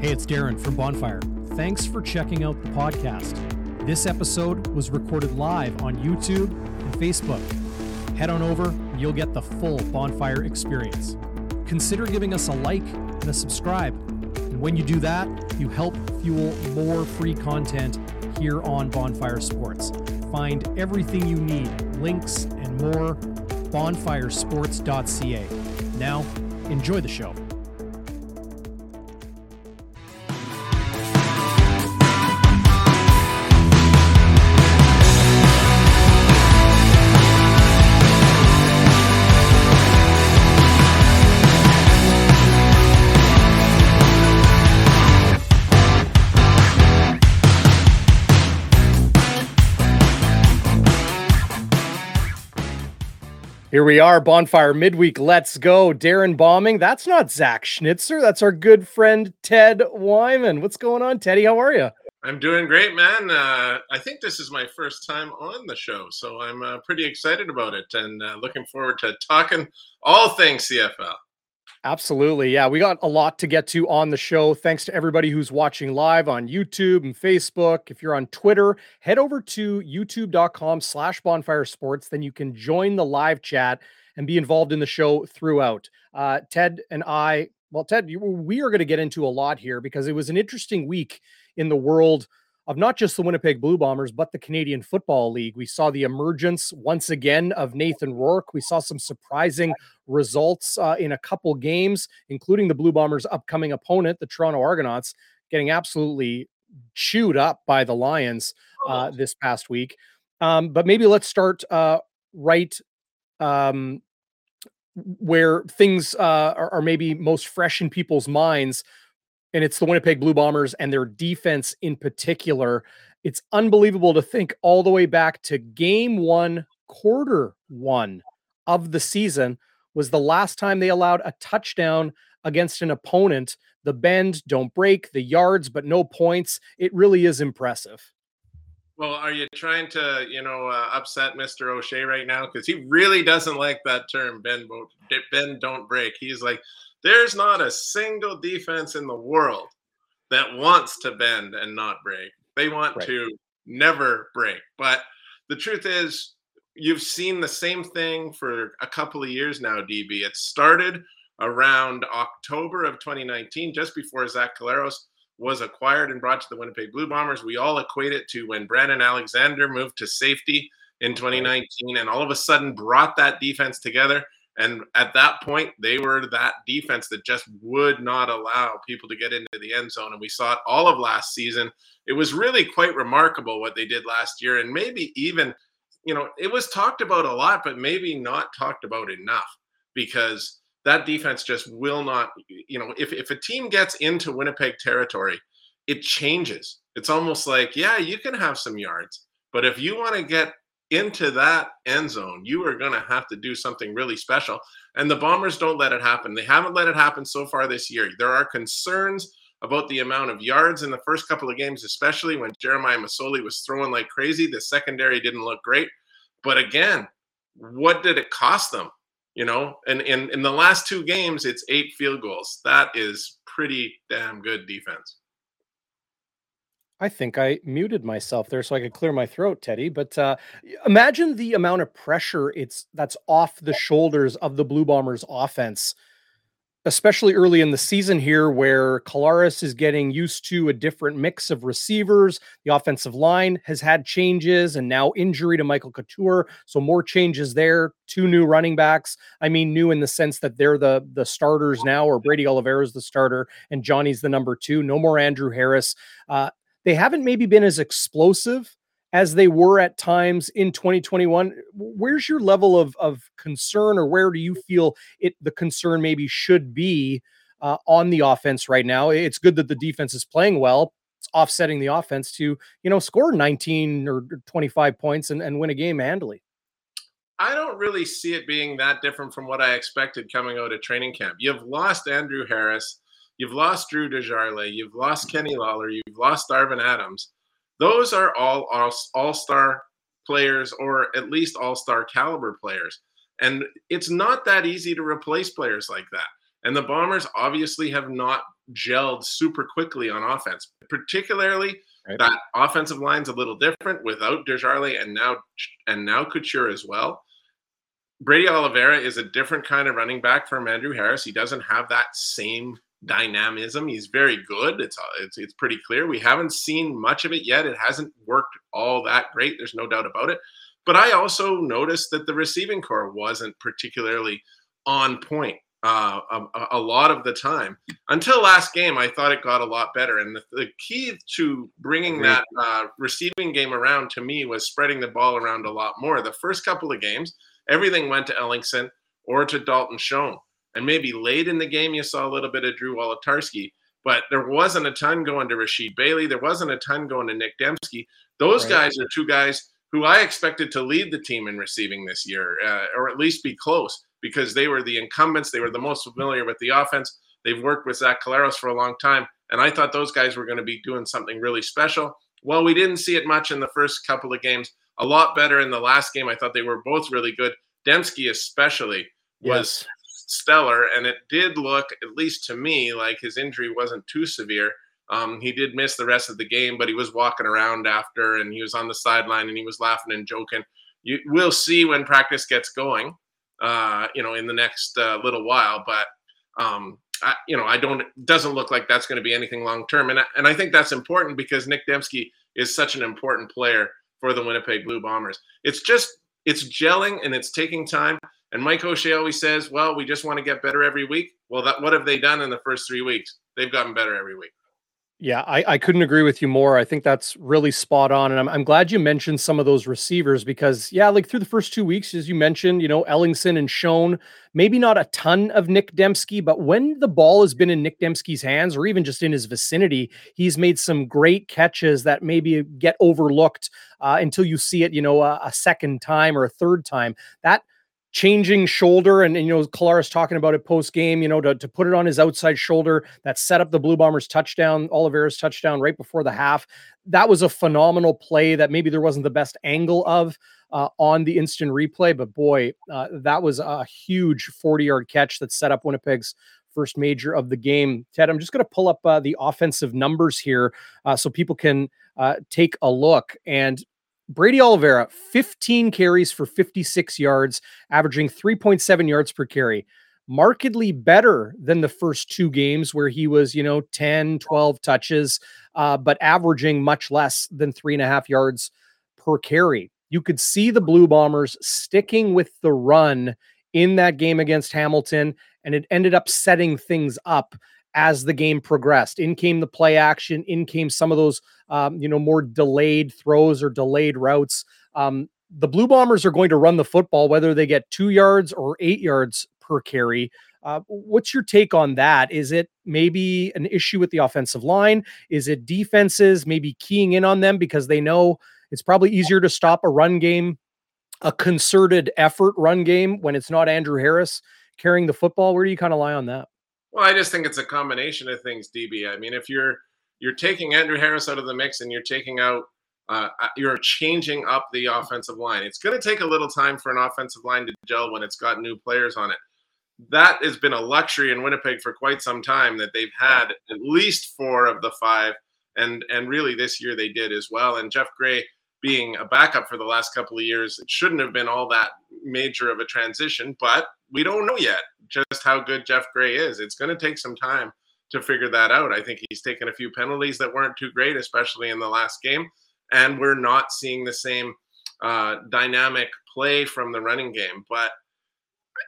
Hey, it's Darren from Bonfire. Thanks for checking out the podcast. This episode was recorded live on YouTube and Facebook. Head on over, you'll get the full Bonfire experience. Consider giving us a like and a subscribe. And when you do that, you help fuel more free content here on Bonfire Sports. Find everything you need, links and more, bonfiresports.ca. Now, enjoy the show. Here we are, Bonfire Midweek. Let's go. Darren Bombing. That's not Zach Schnitzer. That's our good friend Ted Wyman. What's going on, Teddy? How are you? I'm doing great, man. Uh, I think this is my first time on the show, so I'm uh, pretty excited about it and uh, looking forward to talking all things CFL. Absolutely. Yeah, we got a lot to get to on the show. Thanks to everybody who's watching live on YouTube and Facebook. If you're on Twitter, head over to youtube.com slash bonfire sports. Then you can join the live chat and be involved in the show throughout. Uh, Ted and I, well, Ted, we are going to get into a lot here because it was an interesting week in the world of not just the Winnipeg Blue Bombers, but the Canadian Football League. We saw the emergence once again of Nathan Rourke. We saw some surprising results uh, in a couple games, including the Blue Bombers' upcoming opponent, the Toronto Argonauts, getting absolutely chewed up by the Lions uh, this past week. Um, but maybe let's start uh, right um, where things uh, are, are maybe most fresh in people's minds and it's the Winnipeg Blue Bombers and their defense in particular. It's unbelievable to think all the way back to game one, quarter one of the season was the last time they allowed a touchdown against an opponent. The bend, don't break, the yards, but no points. It really is impressive. Well, are you trying to, you know, uh, upset Mr. O'Shea right now? Because he really doesn't like that term, bend, bend, don't break. He's like, there's not a single defense in the world that wants to bend and not break. They want right. to never break. But the truth is, you've seen the same thing for a couple of years now, DB. It started around October of 2019, just before Zach Collaros was acquired and brought to the Winnipeg Blue Bombers. We all equate it to when Brandon Alexander moved to safety in 2019 and all of a sudden brought that defense together. And at that point, they were that defense that just would not allow people to get into the end zone. And we saw it all of last season. It was really quite remarkable what they did last year. And maybe even, you know, it was talked about a lot, but maybe not talked about enough because that defense just will not, you know, if, if a team gets into Winnipeg territory, it changes. It's almost like, yeah, you can have some yards, but if you want to get into that end zone, you are going to have to do something really special. And the Bombers don't let it happen. They haven't let it happen so far this year. There are concerns about the amount of yards in the first couple of games, especially when Jeremiah Masoli was throwing like crazy. The secondary didn't look great. But again, what did it cost them? You know, and in, in the last two games, it's eight field goals. That is pretty damn good defense. I think I muted myself there so I could clear my throat, Teddy. But uh, imagine the amount of pressure it's that's off the shoulders of the Blue Bombers offense, especially early in the season here, where Collaros is getting used to a different mix of receivers. The offensive line has had changes, and now injury to Michael Couture, so more changes there. Two new running backs. I mean, new in the sense that they're the the starters now, or Brady Oliveira is the starter, and Johnny's the number two. No more Andrew Harris. Uh, they haven't maybe been as explosive as they were at times in 2021 where's your level of, of concern or where do you feel it the concern maybe should be uh, on the offense right now it's good that the defense is playing well it's offsetting the offense to you know score 19 or 25 points and, and win a game handily I don't really see it being that different from what I expected coming out of training camp. You've lost Andrew Harris. You've lost Drew DesJarlais. You've lost Kenny Lawler. You've lost Darvin Adams. Those are all all star players, or at least all star caliber players. And it's not that easy to replace players like that. And the Bombers obviously have not gelled super quickly on offense, particularly right. that offensive line's a little different without Desjarlais and now and now Couture as well. Brady Oliveira is a different kind of running back from Andrew Harris. He doesn't have that same dynamism. He's very good. It's it's it's pretty clear. We haven't seen much of it yet. It hasn't worked all that great. There's no doubt about it. But I also noticed that the receiving core wasn't particularly on point uh, a, a, lot of the time. Until last game, I thought it got a lot better. And the, the key to bringing that uh, receiving game around to me was spreading the ball around a lot more. The first couple of games, everything went to Ellingson or to Dalton Schoen. And maybe late in the game, you saw a little bit of Drew Wolitarsky, but there wasn't a ton going to Rasheed Bailey. There wasn't a ton going to Nick Demski. Those right. guys are two guys who I expected to lead the team in receiving this year, uh, or at least be close, because they were the incumbents. They were the most familiar with the offense. They've worked with Zach Collaros for a long time, and I thought those guys were going to be doing something really special. Well, we didn't see it much in the first couple of games. A lot better in the last game. I thought they were both really good. Demski especially was yes. Stellar, and it did look, at least to me, like his injury wasn't too severe. Um, he did miss the rest of the game, but he was walking around after, and he was on the sideline, and he was laughing and joking. You will see when practice gets going, uh, you know, in the next uh, little while. But um, I, you know, I don't. Doesn't look like that's going to be anything long term, and and I think that's important because Nick Demski is such an important player for the Winnipeg Blue Bombers. It's just it's gelling and it's taking time. And Mike O'Shea always says, "Well, we just want to get better every week." Well, that what have they done in the first three weeks? They've gotten better every week. Yeah, I, I couldn't agree with you more. I think that's really spot on. And I'm, I'm glad you mentioned some of those receivers because, yeah, like through the first two weeks, as you mentioned, you know, Ellingson and Schoen, maybe not a ton of Nick Demski, but when the ball has been in Nick Demski's hands or even just in his vicinity, he's made some great catches that maybe get overlooked uh, until you see it, you know, a, a second time or a third time. That changing shoulder and, and you know Collaros talking about it post game you know to, to put it on his outside shoulder that set up the blue bombers touchdown oliveira's touchdown right before the half. That was a phenomenal play that maybe there wasn't the best angle of uh, on the instant replay but boy uh, that was a huge 40 yard catch that set up winnipeg's first major of the game. Ted i'm just going to pull up uh, the offensive numbers here uh, so people can uh, take a look. And Brady Oliveira, 15 carries for 56 yards, averaging 3.7 yards per carry. Markedly better than the first two games where he was, you know, 10, 12 touches, uh, but averaging much less than three and a half yards per carry. You could see the Blue Bombers sticking with the run in that game against Hamilton, and it ended up setting things up as the game progressed. In came the play action, in came some of those, um, you know, more delayed throws or delayed routes. Um, the Blue Bombers are going to run the football, whether they get two yards or eight yards per carry. Uh, what's your take on that? Is it maybe an issue with the offensive line? Is it defenses maybe keying in on them because they know it's probably easier to stop a run game, a concerted effort run game when it's not Andrew Harris carrying the football? Where do you kind of lie on that? Well, I just think it's a combination of things, DB. I mean, if you're you're taking Andrew Harris out of the mix and you're taking out uh, uh you're changing up the offensive line. It's going to take a little time for an offensive line to gel when it's got new players on it. That has been a luxury in Winnipeg for quite some time that they've had at least four of the five, and and really this year they did as well. And Geoff Gray being a backup for the last couple of years, it shouldn't have been all that major of a transition, but we don't know yet just how good Geoff Gray is. It's going to take some time to figure that out. I think he's taken a few penalties that weren't too great, especially in the last game, and we're not seeing the same uh, dynamic play from the running game. But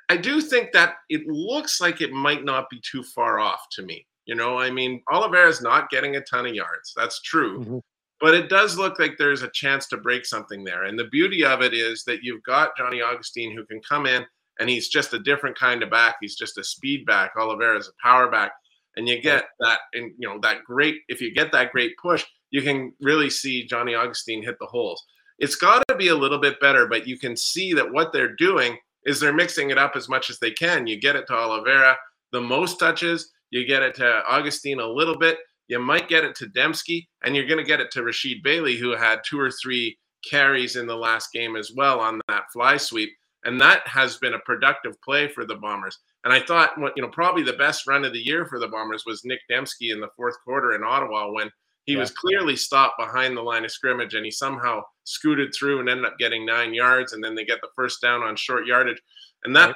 I do think that it looks like it might not be too far off to me. You know, I mean, Oliveira's not getting a ton of yards. That's true. Mm-hmm. But it does look like there's a chance to break something there. And the beauty of it is that you've got Johnny Augustine who can come in and he's just a different kind of back. He's just a speed back. Oliveira is a power back, and you get that, and you know that great. If you get that great push, you can really see Johnny Augustine hit the holes. It's got to be a little bit better, but you can see that what they're doing is they're mixing it up as much as they can. You get it to Oliveira the most touches, you get it to Augustine a little bit, you might get it to Demski, and you're going to get it to Rasheed Bailey, who had two or three carries in the last game as well on that fly sweep. And that has been a productive play for the Bombers. And I thought, you know, probably the best run of the year for the Bombers was Nick Demski in the fourth quarter in Ottawa when he yeah. was clearly stopped behind the line of scrimmage and he somehow scooted through and ended up getting nine yards. And then they get the first down on short yardage. And that,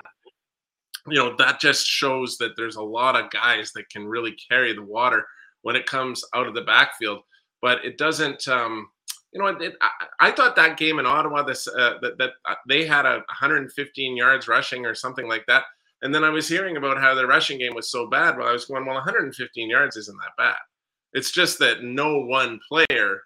you know, that just shows that there's a lot of guys that can really carry the water when it comes out of the backfield. But it doesn't, um, you know, it, I, I, thought that game in Ottawa, this uh, that, that uh, they had a 115 yards rushing or something like that. And then I was hearing about how the rushing game was so bad. Well, I was going, well, 115 yards isn't that bad. It's just that no one player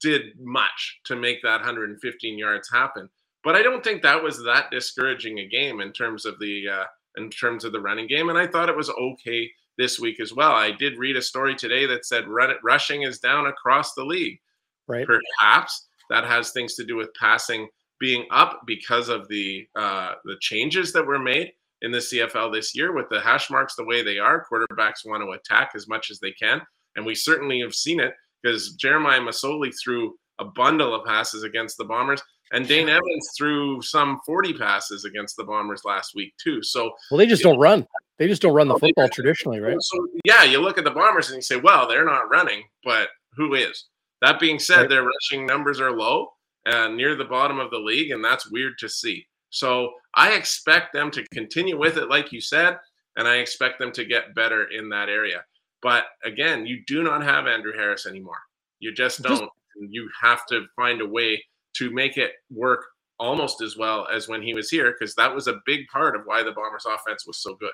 did much to make that 115 yards happen. But I don't think that was that discouraging a game in terms of the uh, in terms of the running game. And I thought it was okay this week as well. I did read a story today that said run, rushing is down across the league. Right. Perhaps that has things to do with passing being up because of the uh, the changes that were made in the CFL this year with the hash marks the way they are. Quarterbacks want to attack as much as they can, and we certainly have seen it because Jeremiah Masoli threw a bundle of passes against the Bombers, and Dane Evans threw some 40 passes against the Bombers last week too. So well, they just don't know, run. They just don't run the football traditionally, right? So yeah, you look at the Bombers and you say, well, they're not running, but who is? That being said, right. their rushing numbers are low and near the bottom of the league, and that's weird to see. So I expect them to continue with it, like you said, and I expect them to get better in that area. But again, you do not have Andrew Harris anymore. You just don't. You have to find a way to make it work almost as well as when he was here, because that was a big part of why the Bombers offense was so good.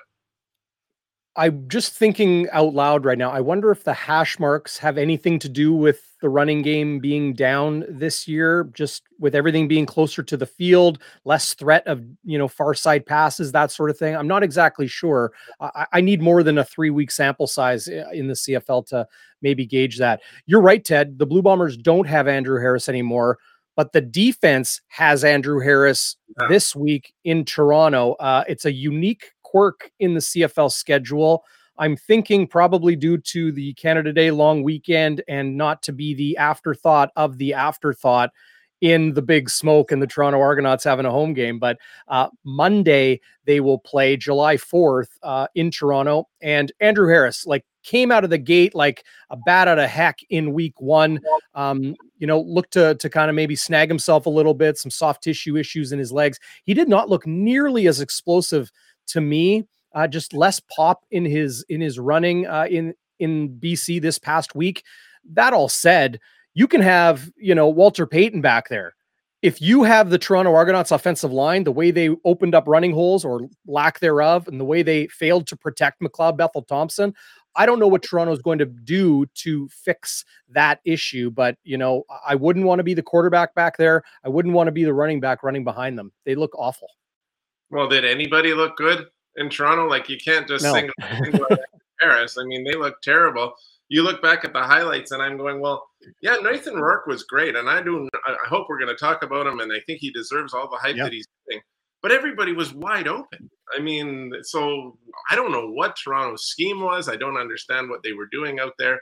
I'm just thinking out loud right now. I wonder if the hash marks have anything to do with the running game being down this year, just with everything being closer to the field, less threat of you know far side passes, that sort of thing. I'm not exactly sure. I, I need more than a three week sample size eh, in the CFL to maybe gauge that. You're right, Ted. The Blue Bombers don't have Andrew Harris anymore, but the defense has Andrew Harris yeah. this week in Toronto. Uh, it's a unique quirk in the CFL schedule. I'm thinking probably due to the Canada Day long weekend and not to be the afterthought of the afterthought in the big smoke and the Toronto Argonauts having a home game. But uh, Monday, they will play July 4th uh, in Toronto. And Andrew Harris, like, came out of the gate like a bat out of heck in week one. Um, you know, looked to, to kind of maybe snag himself a little bit, some soft tissue issues in his legs. He did not look nearly as explosive to me uh, just less pop in his in his running uh, in in BC this past week. That all said, you can have you know Walter Payton back there. If you have the Toronto Argonauts offensive line, the way they opened up running holes or lack thereof, and the way they failed to protect McLeod Bethel Thompson, I don't know what Toronto is going to do to fix that issue, but you know, I wouldn't want to be the quarterback back there. I wouldn't want to be the running back running behind them. They look awful. Well, did anybody look good? in Toronto. Like you can't just no. sing Paris. I mean, they look terrible. You look back at the highlights, and I'm going, well, yeah, Nathan Rourke was great, and I do. I hope we're going to talk about him, and I think he deserves all the hype yep. that he's getting. But everybody was wide open. I mean, so I don't know what Toronto's scheme was. I don't understand what they were doing out there.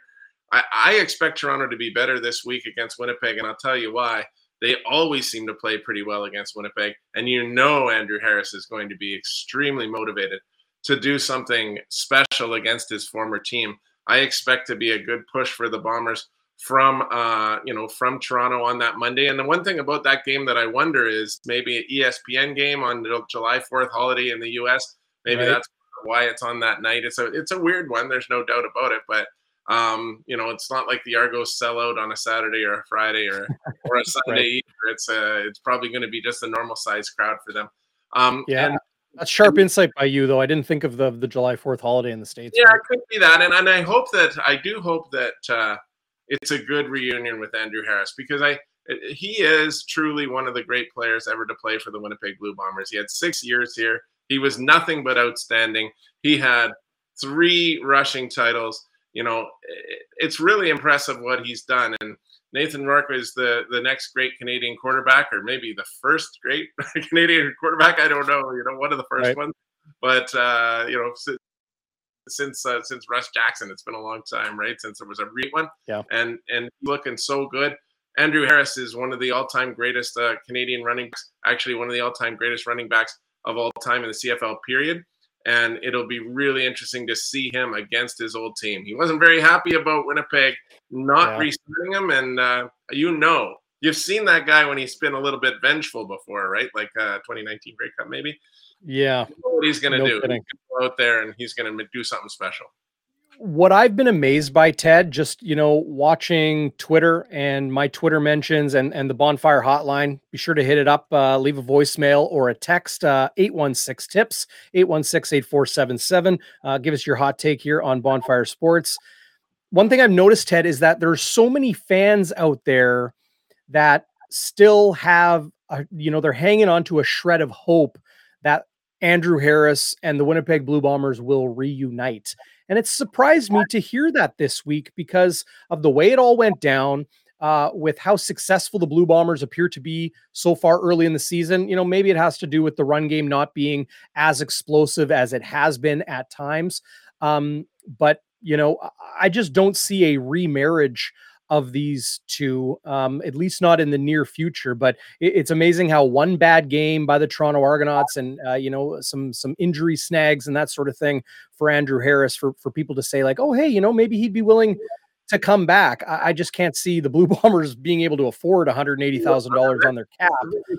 I, I expect Toronto to be better this week against Winnipeg, and I'll tell you why they always seem to play pretty well against Winnipeg. And you know Andrew Harris is going to be extremely motivated to do something special against his former team. I expect to be a good push for the Bombers from uh, you know from Toronto on that Monday. And the one thing about that game that I wonder is maybe an ESPN game on July 4th holiday in the US. Maybe right. that's why it's on that night. It's a it's a weird one. There's no doubt about it, but um, you know, it's not like the Argos sell out on a Saturday or a Friday or or a Sunday right. either. It's a, uh, it's probably going to be just a normal size crowd for them. Um, yeah. And, that's sharp insight by you, though. I didn't think of the the July Fourth holiday in the states. Yeah, right? it could be that, and and I hope that I do hope that uh, it's a good reunion with Andrew Harris because I he is truly one of the great players ever to play for the Winnipeg Blue Bombers. He had six years here. He was nothing but outstanding. He had three rushing titles you know, it's really impressive what he's done. And Nathan Rourke is the the next great Canadian quarterback, or maybe the first great Canadian quarterback. I don't know. You know, one of the first right. ones. But uh, you know, since uh, since Russ Jackson, it's been a long time, right? Since there was a great one. Yeah. And and looking so good. Andrew Harris is one of the all-time greatest uh, Canadian running backs. Actually, one of the all-time greatest running backs of all time in the CFL period. And it'll be really interesting to see him against his old team. He wasn't very happy about Winnipeg not yeah. re-signing him, and uh, you know, you've seen that guy when he's been a little bit vengeful before, right? Like uh, 2019 Grey Cup, maybe. Yeah. You know what he's going to no do? He's gonna go out there and he's going to do something special what I've been amazed by, Ted, just you know, watching Twitter and my Twitter mentions and and the bonfire hotline. Be sure to hit it up, uh, leave a voicemail or a text, uh, 816 tips, 816 8477. Uh, give us your hot take here on Bonfire Sports. One thing I've noticed, Ted, is that there's so many fans out there that still have, a, you know, they're hanging on to a shred of hope that Andrew Harris and the Winnipeg Blue Bombers will reunite. And it surprised me to hear that this week because of the way it all went down. Uh, with how successful the Blue Bombers appear to be so far early in the season. You know, maybe it has to do with the run game not being as explosive as it has been at times. Um, but, you know, I just don't see a remarriage of these two, um, at least not in the near future. But it, it's amazing how one bad game by the Toronto Argonauts and uh, you know some some injury snags and that sort of thing for Andrew Harris for for people to say like, oh hey, you know maybe he'd be willing to come back. I, I just can't see the Blue Bombers being able to afford one hundred eighty thousand dollars on their cap.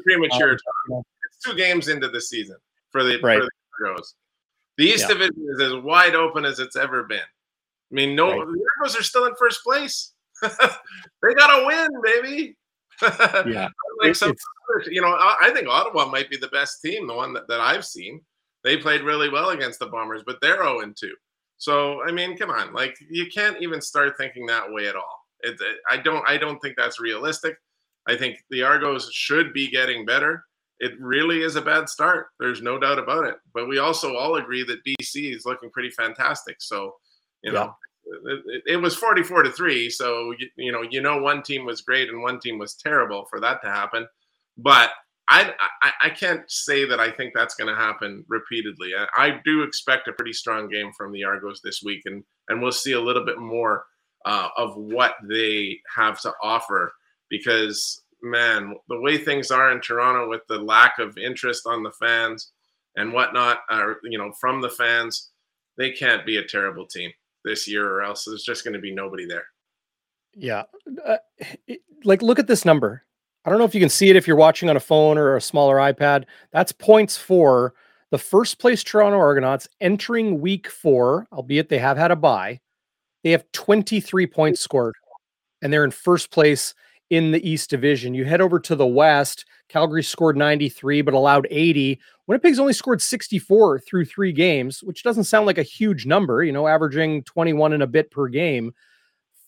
Premature. Um, you know. It's two games into the season for the right. for the Argos. The East yeah. Division is as wide open as it's ever been. I mean, no, right. the Argos are still in first place. they got to win, baby. yeah. like some, you know, I think Ottawa might be the best team, the one that, that I've seen. They played really well against the Bombers, but they're 0 2. So, I mean, come on. Like, you can't even start thinking that way at all. It, it, I don't I don't think that's realistic. I think the Argos should be getting better. It really is a bad start. There's no doubt about it. But we also all agree that BC is looking pretty fantastic. So, you know, it, it, was 44 to 3 so you, you, know you know one team was great and one team was terrible for that to happen. But i i, I can't say that i think that's going to happen repeatedly. I, I, do expect a pretty strong game from the argos this week and and we'll see a little bit more uh, of what they have to offer because man the way things are in toronto with the lack of interest on the fans and whatnot or you know from the fans they can't be a terrible team this year, or else there's just going to be nobody there. Yeah, uh, it, like look at this number. I don't know if you can see it if you're watching on a phone or a smaller iPad. That's points for the first place Toronto Argonauts entering week four, albeit they have had a bye. They have 23 points scored, and they're in first place in the East Division. You head over to the West. Calgary scored 93, but allowed 80. Winnipeg's only scored 64 through three games, which doesn't sound like a huge number, you know, averaging 21 and a bit per game.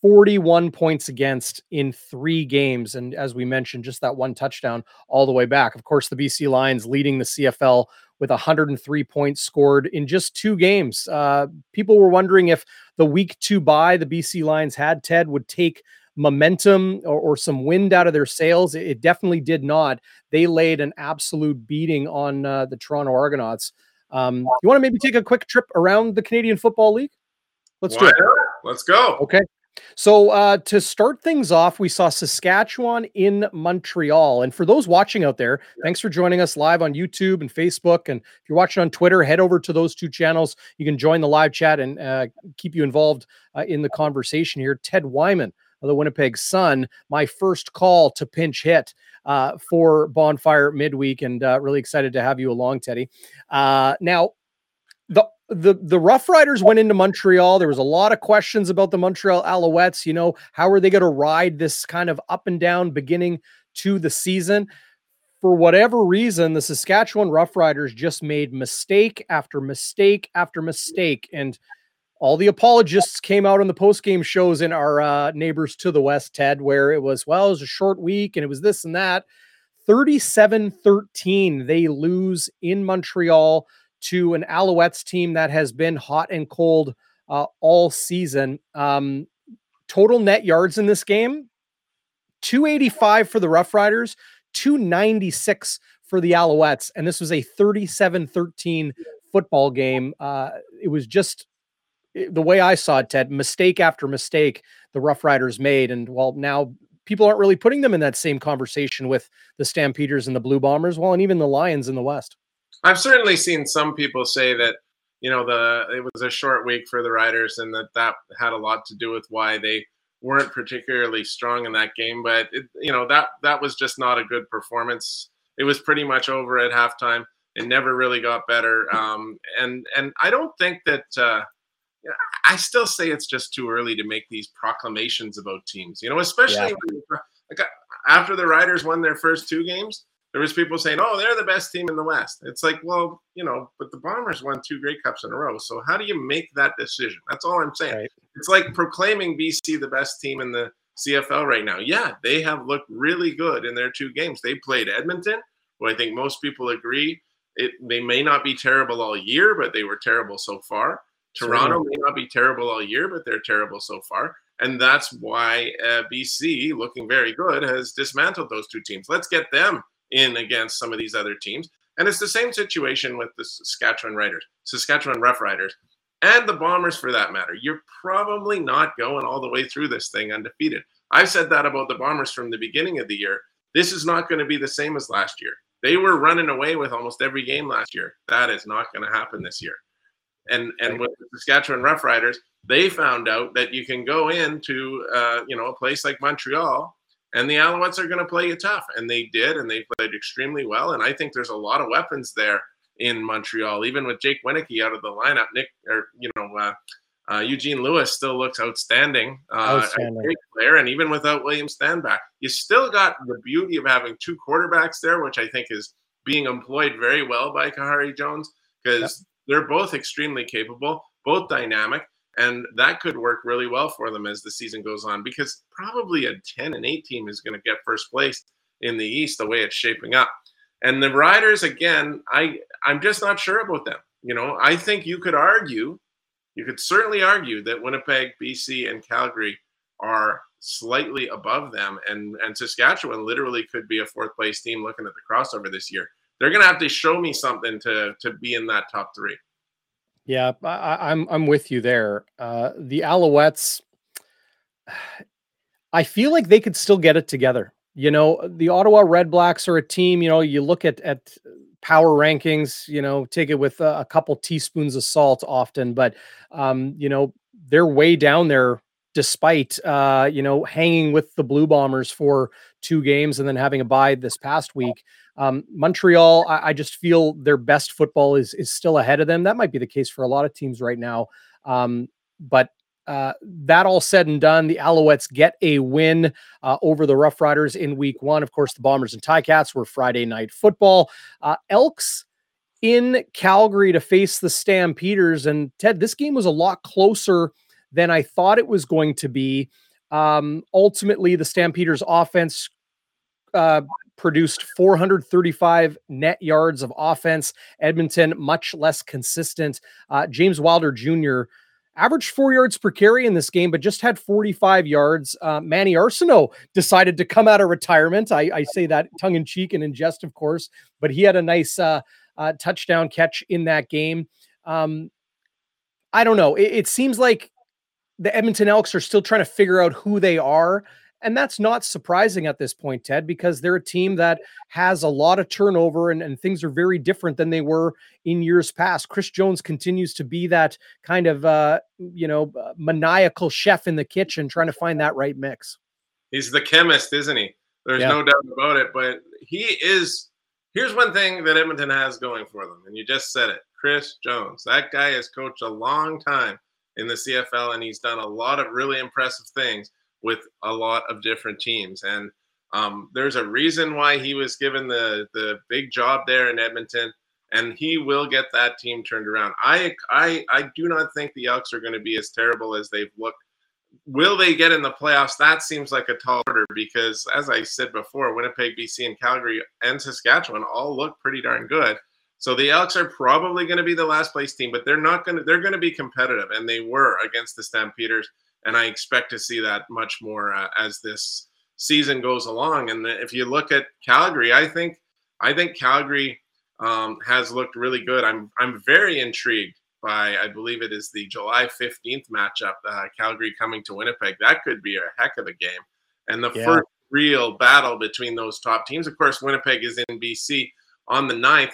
41 points against in three games. And as we mentioned, just that one touchdown all the way back. Of course, the BC Lions leading the CFL with 103 points scored in just two games. Uh, people were wondering if the week two bye the BC Lions had, Ted, would take momentum or, or, some wind out of their sails. It, it, definitely did not. They laid an absolute beating on uh, the Toronto Argonauts. Um, you want to maybe take a quick trip around the Canadian Football League? Let's Why do it. Let's go. Okay. So uh, to start things off, we saw Saskatchewan in Montreal. And for those watching out there, thanks for joining us live on YouTube and Facebook. And if you're watching on Twitter, head over to those two channels. You can join the live chat and uh, keep you involved uh, in the conversation here. Ted Wyman of the Winnipeg Sun, my first call to pinch hit uh, for Bonfire midweek, and uh, really excited to have you along, Teddy. Uh, now, the the the Rough Riders went into Montreal. There was a lot of questions about the Montreal Alouettes. You know, how are they going to ride this kind of up and down beginning to the season? For whatever reason, the Saskatchewan Roughriders just made mistake after mistake after mistake, and all the apologists came out on the post game shows in our uh, neighbors to the west, Ted, where it was, well, it was a short week and it was this and that. 37 13, they lose in Montreal to an Alouettes team that has been hot and cold uh, all season. Um, total net yards in this game 285 for the Rough Riders, 296 for the Alouettes. And this was a 37 13 football game. Uh, it was just the way I saw it, Ted, mistake after mistake the Rough Riders made. And while now people aren't really putting them in that same conversation with the Stampeders and the Blue Bombers, well, and even the Lions in the West. I've certainly seen some people say that, you know the it was a short week for the Riders, and that that had a lot to do with why they weren't particularly strong in that game. But it, you know that that was just not a good performance. It was pretty much over at halftime. It never really got better. Um, and and I don't think that. Uh, I still say it's just too early to make these proclamations about teams. You know, especially yeah. when, like uh, after the Riders won their first two games, there was people saying, "Oh, they're the best team in the West." It's like, well, you know, but the Bombers won two Grey Cups in a row. So how do you make that decision? That's all I'm saying. Right. It's like proclaiming BC the best team in the CFL right now. Yeah, they have looked really good in their two games. They played Edmonton, who I think most people agree it they may not be terrible all year, but they were terrible so far. Toronto may not be terrible all year, but they're terrible so far. And that's why uh, BC, looking very good, has dismantled those two teams. Let's get them in against some of these other teams. And it's the same situation with the Saskatchewan Riders, Saskatchewan Rough Riders, and the Bombers for that matter. You're probably not going all the way through this thing undefeated. I've said that about the Bombers from the beginning of the year. This is not going to be the same as last year. They were running away with almost every game last year. That is not going to happen this year. And and with the Saskatchewan Rough Riders, they found out that you can go into uh, you know a place like Montreal and the Alouettes are going to play you tough, and they did, and they played extremely well. And I think there's a lot of weapons there in Montreal, even with Jake Wieneke out of the lineup. Nick, or you know, uh, uh, Eugene Lewis still looks outstanding, uh, outstanding. great player, and even without William Standback, you still got the beauty of having two quarterbacks there, which I think is being employed very well by Khari Jones because. They're both extremely capable, both dynamic and that could work really well for them as the season goes on because probably a 10 and 8 team is going to get first place in the east the way it's shaping up. And the riders again i i'm just not sure about them you know? I think you could argue you could certainly argue that winnipeg bc and calgary are slightly above them and and saskatchewan literally could be a fourth place team looking at the crossover this year they're going to have to show me something to to be in that top three yeah, I, am I'm, I'm with you there. Uh, the Alouettes, I feel like they could still get it together. You know, the Ottawa Red Blacks are a team. You know, you look at at power rankings. You know, take it with a, a couple teaspoons of salt often, but um, you know they're way down there despite uh, you know hanging with the Blue Bombers for two games and then having a bye this past week. Um, Montreal, I, I, just feel their best football is is still ahead of them. That might be the case for a lot of teams right now. Um, but uh, that all said and done, the Alouettes get a win uh, over the Rough Riders in Week One. Of course, the Bombers and Ticats were Friday night football. Uh, Elks in Calgary to face the Stampeders, and Ted, this game was a lot closer than I thought it was going to be. Um, ultimately, the Stampeders offense uh, produced 435 net yards of offense. Edmonton, much less consistent. Uh, James Wilder Jr. averaged four yards per carry in this game, but just had 45 yards. Uh, Manny Arceneaux decided to come out of retirement. I, I, say that tongue in cheek and in jest, of course, but he had a nice uh, uh, touchdown catch in that game. Um, I don't know. It, it seems like the Edmonton Elks are still trying to figure out who they are and that's not surprising at this point, Ted, because they're a team that has a lot of turnover and, and things are very different than they were in years past. Chris Jones continues to be that kind of, uh, you know, maniacal chef in the kitchen trying to find that right mix. He's the chemist, isn't he? There's yeah. no doubt about it. But he is. Here's one thing that Edmonton has going for them, and you just said it Chris Jones. That guy has coached a long time in the CFL, and he's done a lot of really impressive things with a lot of different teams. And um, there's a reason why he was given the the big job there in Edmonton, and he will get that team turned around. I I I do not think the Elks are going to be as terrible as they've looked. Will they get in the playoffs? That seems like a tall order because, as I said before, Winnipeg, BC, and Calgary and Saskatchewan all look pretty darn good. So the Elks are probably going to be the last place team, but they're not going to. They're going to be competitive, and they were against the Stampeders and I expect to see that much more uh, as this season goes along. And if you look at Calgary, I think I think Calgary um, has looked really good. I'm I'm very intrigued by I believe it is the July 15th matchup, uh, Calgary coming to Winnipeg. That could be a heck of a game, and the yeah. first real battle between those top teams. Of course, Winnipeg is in BC on the 9th.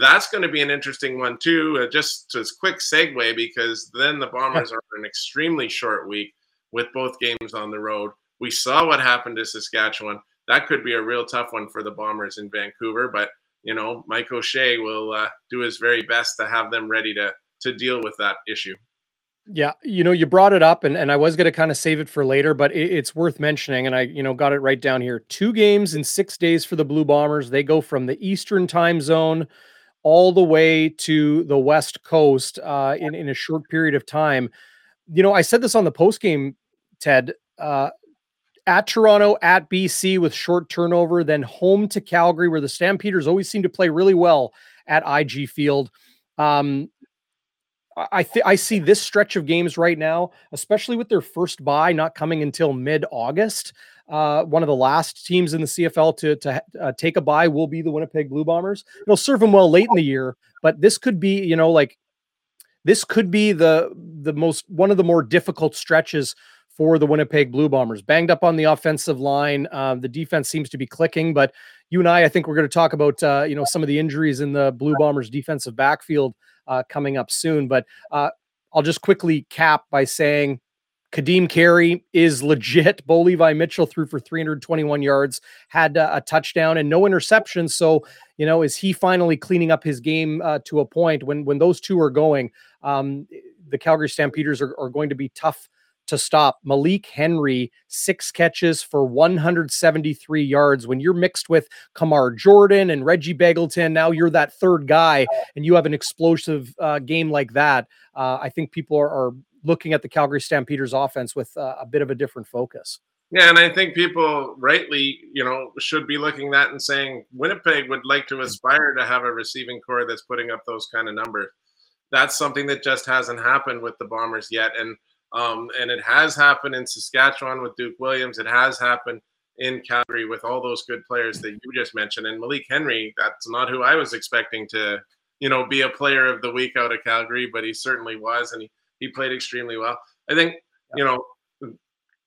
That's going to be an interesting one too. Uh, just as quick segue because then the Bombers are an extremely short week with both games on the road. We saw what happened to Saskatchewan. That could be a real tough one for the Bombers in Vancouver, but you know Mike O'Shea will uh, do his very best to have them ready to to deal with that issue. Yeah, you know, you brought it up, and, and I was going to kind of save it for later, but it, it's worth mentioning. And I, you know, got it right down here. Two games in six days for the Blue Bombers. They go from the Eastern time zone all the way to the West Coast uh, in in a short period of time. You know, I said this on the post game, Ted. Uh, at Toronto, at BC with short turnover, then home to Calgary, where the Stampeders always seem to play really well at IG Field. Um, I th- I see this stretch of games right now, especially with their first bye not coming until mid August. Uh, one of the last teams in the CFL to to uh, take a bye will be the Winnipeg Blue Bombers. It'll serve them well late in the year, but this could be, you know, like this could be the the most one of the more difficult stretches for the Winnipeg Blue Bombers. Banged up on the offensive line, uh, the defense seems to be clicking, but you and I, I think we're going to talk about uh, you know some of the injuries in the Blue Bombers defensive backfield coming up soon. But uh, I'll just quickly cap by saying Kadeem Carey is legit. Bo Levi Mitchell threw for 321 yards, had uh, a touchdown and no interceptions. So, you know, is he finally cleaning up his game uh, to a point when when those two are going? Um, the Calgary Stampeders are, are going to be tough to stop. Malik Henry, six catches for 173 yards. When you're mixed with Kamar Jordan and Reggie Begelton, now you're that third guy and you have an explosive uh, game like that. Uh, I think people are, are, looking at the Calgary Stampeders offense with uh, a bit of a different focus. Yeah, and I think people rightly, you know, should be looking at that and saying Winnipeg would like to aspire to have a receiving core that's putting up those kind of numbers. That's something that just hasn't happened with the Bombers yet. And um, and it has happened in Saskatchewan with Duke Williams. It has happened in Calgary with all those good players that you just mentioned. And Malik Henry, that's not who I was expecting to, you know, be a player of the week out of Calgary, but he certainly was, and he, he played extremely well. I think, you know,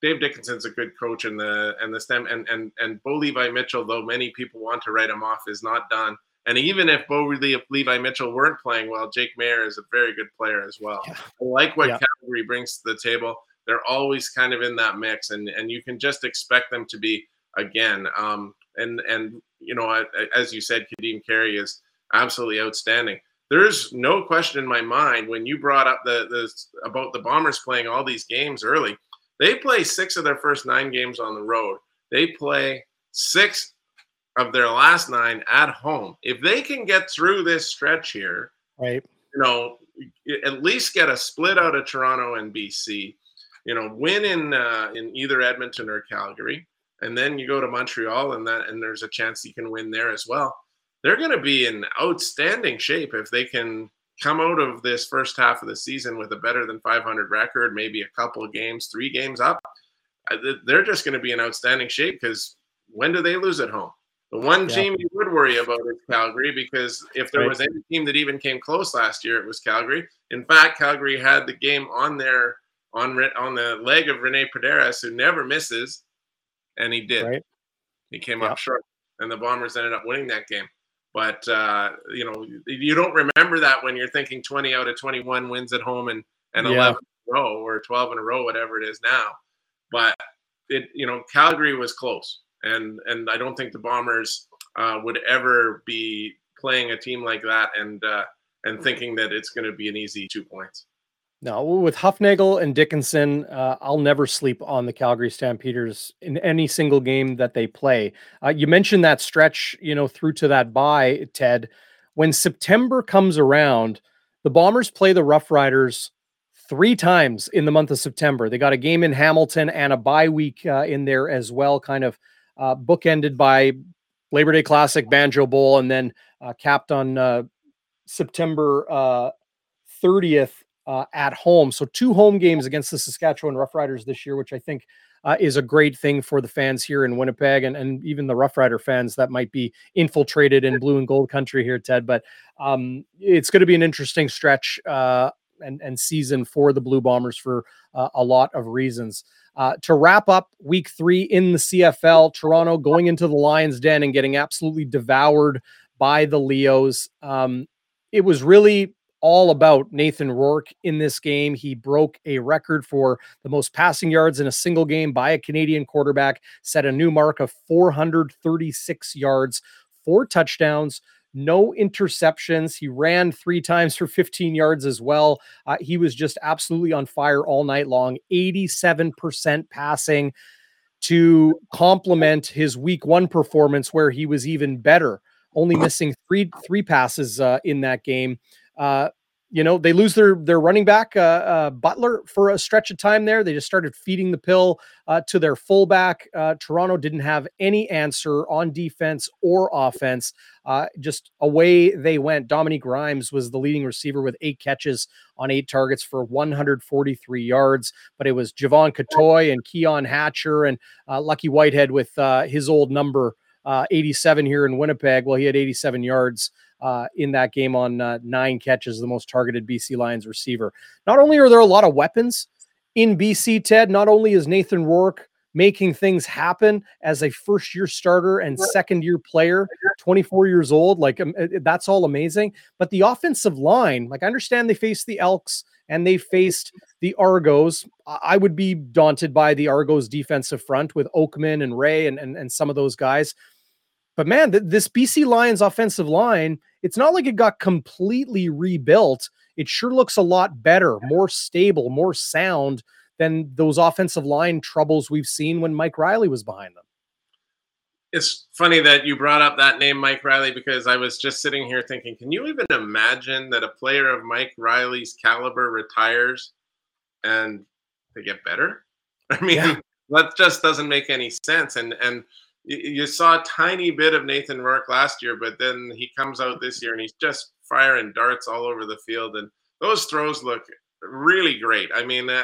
Dave Dickenson's a good coach in the and the stem and and and Bo Levi Mitchell, though many people want to write him off, is not done. And even if Bo Levi Mitchell weren't playing well, Jake Maier is a very good player as well. Yeah. I like what yeah. Calgary brings to the table. They're always kind of in that mix, and and you can just expect them to be again. Um, and and you know, as you said, Kadeem Carey is absolutely outstanding. There's no question in my mind when you brought up the the about the Bombers playing all these games early. They play six of their first nine games on the road. They play six of their last nine at home. If they can get through this stretch here, right, you know, at least get a split out of Toronto and BC, you know, win in uh, in either Edmonton or Calgary, and then you go to Montreal, and that and there's a chance you can win there as well. They're going to be in outstanding shape if they can come out of this first half of the season with a better than 500 record, maybe a couple of games, three games up. Uh, they're just going to be in outstanding shape because when do they lose at home? The one yeah. team you would worry about is Calgary because if there right. was any team that even came close last year, it was Calgary. In fact, Calgary had the game on their on on the leg of Rene Paredes, who never misses, and he did. Right. He came yeah. up short, and the Bombers ended up winning that game. But uh, you know, you don't remember that when you're thinking 20 out of 21 wins at home and and yeah. 11 in a row or 12 in a row, whatever it is now. But it, you know, Calgary was close and and I don't think the Bombers uh, would ever be playing a team like that and uh, and thinking that it's going to be an easy two points. No, with Hufnagel and Dickenson, uh, I'll never sleep on the Calgary Stampeders in any single game that they play. Uh, you mentioned that stretch, you know, through to that bye, Ted. When September comes around, the Bombers play the Rough Riders three times in the month of September. They got a game in Hamilton and a bye week uh, in there as well, kind of uh, bookended by Labor Day Classic, Banjo Bowl, and then uh, capped on uh, September 30th uh, uh, at home. So two home games against the Saskatchewan Roughriders this year, which I think uh, is a great thing for the fans here in Winnipeg and, and even the Rough Rider fans that might be infiltrated in blue and gold country here, Ted. But um, it's going to be an interesting stretch uh, and, and season for the Blue Bombers for uh, a lot of reasons. Uh, to wrap up week three in the CFL, Toronto going into the Lions Den and getting absolutely devoured by the Leos. Um, it was really all about Nathan Rourke in this game. He broke a record for the most passing yards in a single game by a Canadian quarterback, set a new mark of 436 yards, four touchdowns. No interceptions. He ran three times for 15 yards as well. Uh, he was just absolutely on fire all night long. 87% passing to complement his week one performance, where he was even better, only missing three three passes uh, in that game. Uh, you know, they lose their their running back uh, uh, Butler for a stretch of time there. They just started feeding the pill uh, to their fullback. Uh, Toronto didn't have any answer on defense or offense. Uh, just away they went. Dominique Rhymes was the leading receiver with eight catches on eight targets for 143 yards. But it was Jevon Cottoy and Keon Hatcher and uh, Lucky Whitehead with his old number 87 here in Winnipeg. Well, he had 87 yards uh, in that game on uh, nine catches, the most targeted BC Lions receiver. Not only are there a lot of weapons in BC, Ted, not only is Nathan Rourke making things happen as a first year starter and second year player, 24 years old, like um, that's all amazing. But the offensive line, like I understand they faced the Elks and they faced the Argos. I would be daunted by the Argos defensive front with Oakman and Ray and, and, and some of those guys. But man, th- this BC Lions offensive line it's not like it got completely rebuilt. It sure looks a lot better, more stable, more sound than those offensive line troubles we've seen when Mike Reilly was behind them. It's funny that you brought up that name, Mike Reilly, because I was just sitting here thinking, can you even imagine that a player of Mike Reilly's caliber retires and they get better? I mean, yeah. that just doesn't make any sense. And and you saw a tiny bit of Nathan Rourke last year, but then he comes out this year and he's just firing darts all over the field. And those throws look really great. I mean, uh,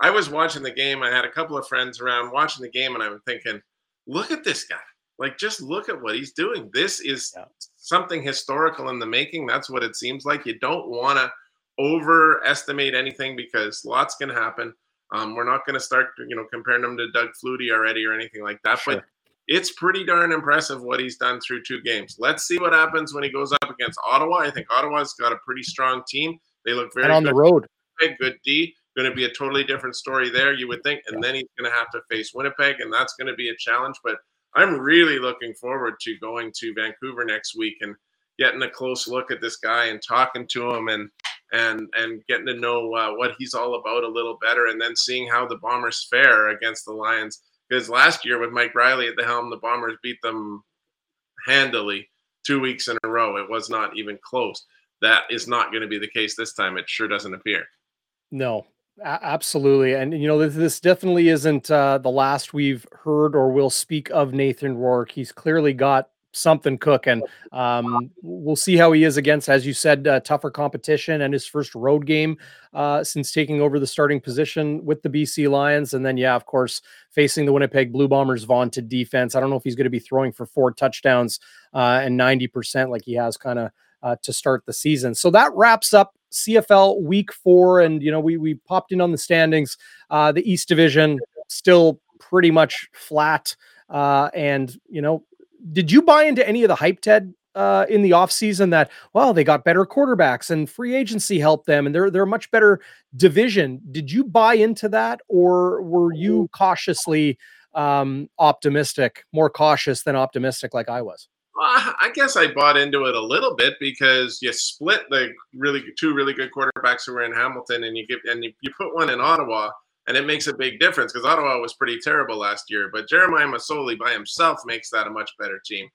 I was watching the game. I had a couple of friends around watching the game, and I'm thinking, look at this guy. Like, just look at what he's doing. This is yeah. something historical in the making. That's what it seems like. You don't want to overestimate anything because lots can happen. Um, we're not going to start, you know, comparing him to Doug Flutie already or anything like that. Sure. But it's pretty darn impressive what he's done through two games. Let's see what happens when he goes up against Ottawa. I think Ottawa's got a pretty strong team. They look very and on good. the road. Good D. Going to be a totally different story there, you would think. And then he's going to have to face Winnipeg, and that's going to be a challenge. But I'm really looking forward to going to Vancouver next week and getting a close look at this guy and talking to him and and and getting to know uh, what he's all about a little better, and then seeing how the Bombers fare against the Lions because last year with Mike Reilly at the helm, the Bombers beat them handily two weeks in a row. It was not even close. That is not going to be the case this time. It sure doesn't appear. No, absolutely. And, you know, this, this definitely isn't uh, the last we've heard or will speak of Nathan Rourke. He's clearly got something cooking. Um, we'll see how he is against, as you said, uh, tougher competition and his first road game uh, since taking over the starting position with the BC Lions. And then, yeah, of course, facing the Winnipeg Blue Bombers' vaunted defense. I don't know if he's going to be throwing for four touchdowns uh, and 90% like he has kind of uh, to start the season. So that wraps up CFL week four. And, you know, we, we popped in on the standings. Uh, the East Division still pretty much flat. Uh, and, you know, did you buy into any of the hype, Ted, uh, in the offseason that, well, they got better quarterbacks and free agency helped them and they're, they're a much better division. Did you buy into that or were you cautiously um, optimistic, more cautious than optimistic like I was? I guess I bought into it a little bit because you split the really two really good quarterbacks who were in Hamilton and you give and you, you put one in Ottawa and it makes a big difference because Ottawa was pretty terrible last year. But Jeremiah Masoli by himself makes that a much better team,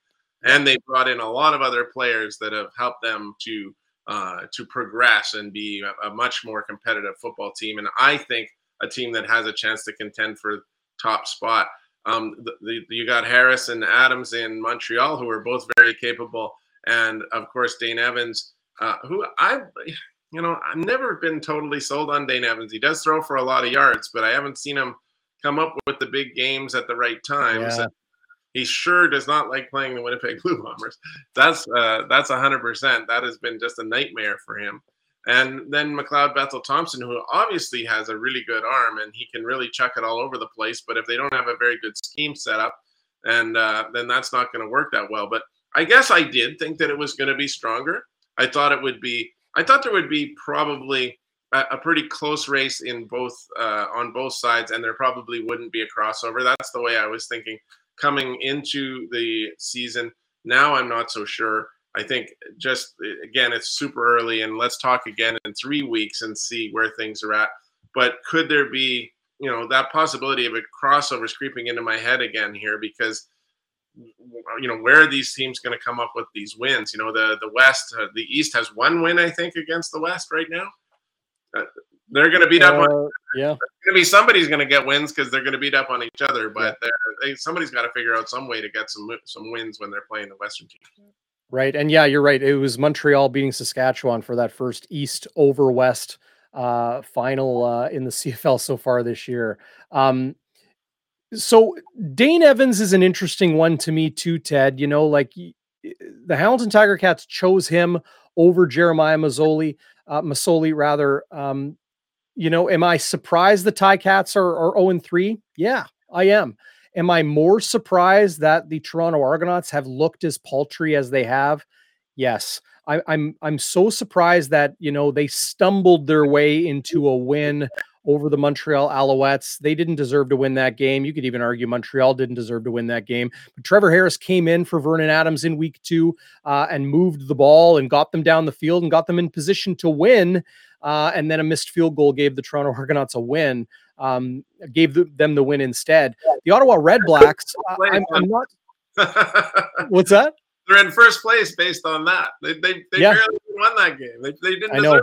and they brought in a lot of other players that have helped them to uh, to progress and be a, a, much more competitive football team. And I think a team that has a chance to contend for top spot. Um, the, the, you got Harris and Adams in Montreal, who are both very capable, and of course Dane Evans, uh, who I you know, I've never been totally sold on Dane Evans. He does throw for a lot of yards, but I haven't seen him come up with the big games at the right times. Yeah. He sure does not like playing the Winnipeg Blue Bombers. That's uh, that's hundred percent. That has been just a nightmare for him. And then McLeod Bethel Thompson, who obviously has a really good arm and he can really chuck it all over the place. But if they don't have a very good scheme set up, and uh, then that's not going to work that well. But I guess I did think that it was going to be stronger. I thought it would be. I thought there would be probably a, a pretty close race in both uh, on both sides, and there probably wouldn't be a crossover. That's the way I was thinking coming into the season. Now I'm not so sure. I think just again, it's super early, and let's talk again in three weeks and see where things are at. But could there be, you know, that possibility of a crossover creeping into my head again here? Because, you know, where are these teams going to come up with these wins? You know, the the West, uh, the East has one win, I think, against the West right now. Uh, they're going to beat up. Uh, on, yeah, going to be somebody's going to get wins because they're going to beat up on each other. But yeah. they, somebody's got to figure out some way to get some some wins when they're playing the Western team. Right. And yeah, you're right. It was Montreal beating Saskatchewan for that first East over West uh, final uh, in the CFL so far this year. Um, so Dane Evans is an interesting one to me too, Ted. You know, like the Hamilton Tiger Cats chose him over Jeremiah Masoli, uh, Masoli rather. Um, you know, am I surprised the Tie Cats are, are 0 3? Yeah, I am. Am I more surprised that the Toronto Argonauts have looked as paltry as they have? Yes. I, I'm, I'm so surprised that you know they stumbled their way into a win over the Montreal Alouettes. They didn't deserve to win that game. You could even argue Montreal didn't deserve to win that game. But Trevor Harris came in for Vernon Adams in week two uh, and moved the ball and got them down the field and got them in position to win. Uh, and then a missed field goal gave the Toronto Argonauts a win um, gave the, them the win instead. The Ottawa Red Blacks, uh, I'm, I'm, not. what's that? They're in first place based on that. They they, they yeah. barely won that game. They, they didn't. I know.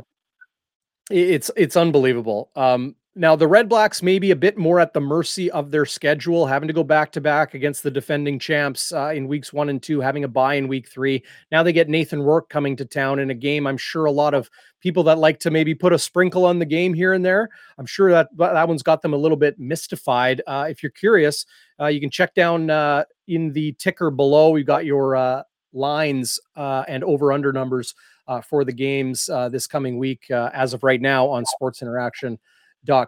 It's it's unbelievable. Um, now the Red Blacks may be a bit more at the mercy of their schedule, having to go back to back against the defending champs uh, in weeks one and two, having a bye in week three. Now they get Nathan Rourke coming to town in a game. I'm sure a lot of people that like to maybe put a sprinkle on the game here and there. I'm sure that that one's got them a little bit mystified. Uh, if you're curious, uh, you can check down uh, in the ticker below. We've got your uh, lines uh, and over under numbers for the games this coming week as of right now on Sports Interaction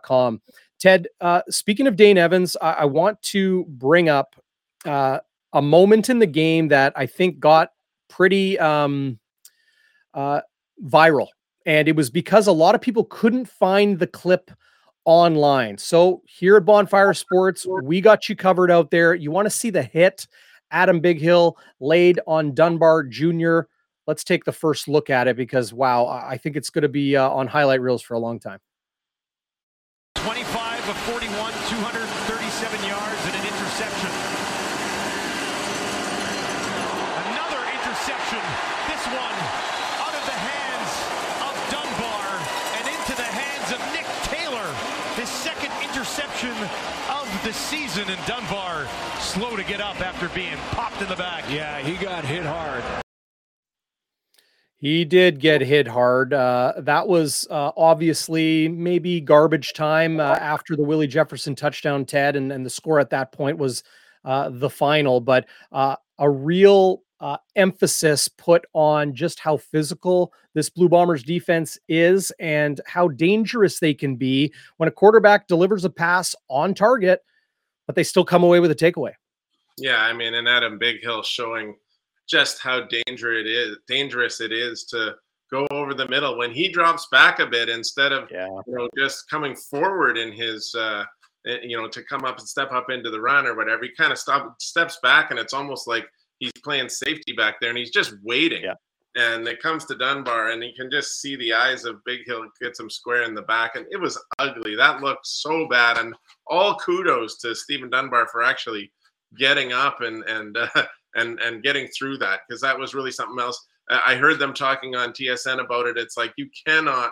com. Ted, uh, speaking of Dane Evans, I, I want to bring up uh, a moment in the game that I think got pretty um, uh, viral. And it was because a lot of people couldn't find the clip online. So here at Bonfire Sports, we got you covered out there. You want to see the hit Adam Bighill laid on Dunbar Jr. Let's take the first look at it because, wow, I think it's going to be uh, on highlight reels for a long time. 25 of 41, 237 yards and an interception. Another interception. This one out of the hands of Dunbar and into the hands of Nick Taylor. His second interception of the season and Dunbar slow to get up after being popped in the back. Yeah, he got hit hard. He did get hit hard. Uh, that was uh, obviously maybe garbage time uh, after the Willie Jefferson touchdown, Ted, and, and the score at that point was uh, the final. But uh, a real uh, emphasis put on just how physical this Blue Bombers defense is and how dangerous they can be when a quarterback delivers a pass on target, but they still come away with a takeaway. Yeah, I mean, and Adam Bighill showing – just how dangerous it is dangerous it is to go over the middle when he drops back a bit instead of yeah. you know just coming forward in his uh eh, you know to come up and step up into the run or whatever he kind of stop steps back and it's almost like he's playing safety back there and he's just waiting yeah. and it comes to dunbar and you can just see the eyes of bighill gets him square in the back and it was ugly that looked so bad and all kudos to steven dunbar for actually getting up and and uh, and and getting through that because that was really something else. I heard them talking on TSN about it. It's like you cannot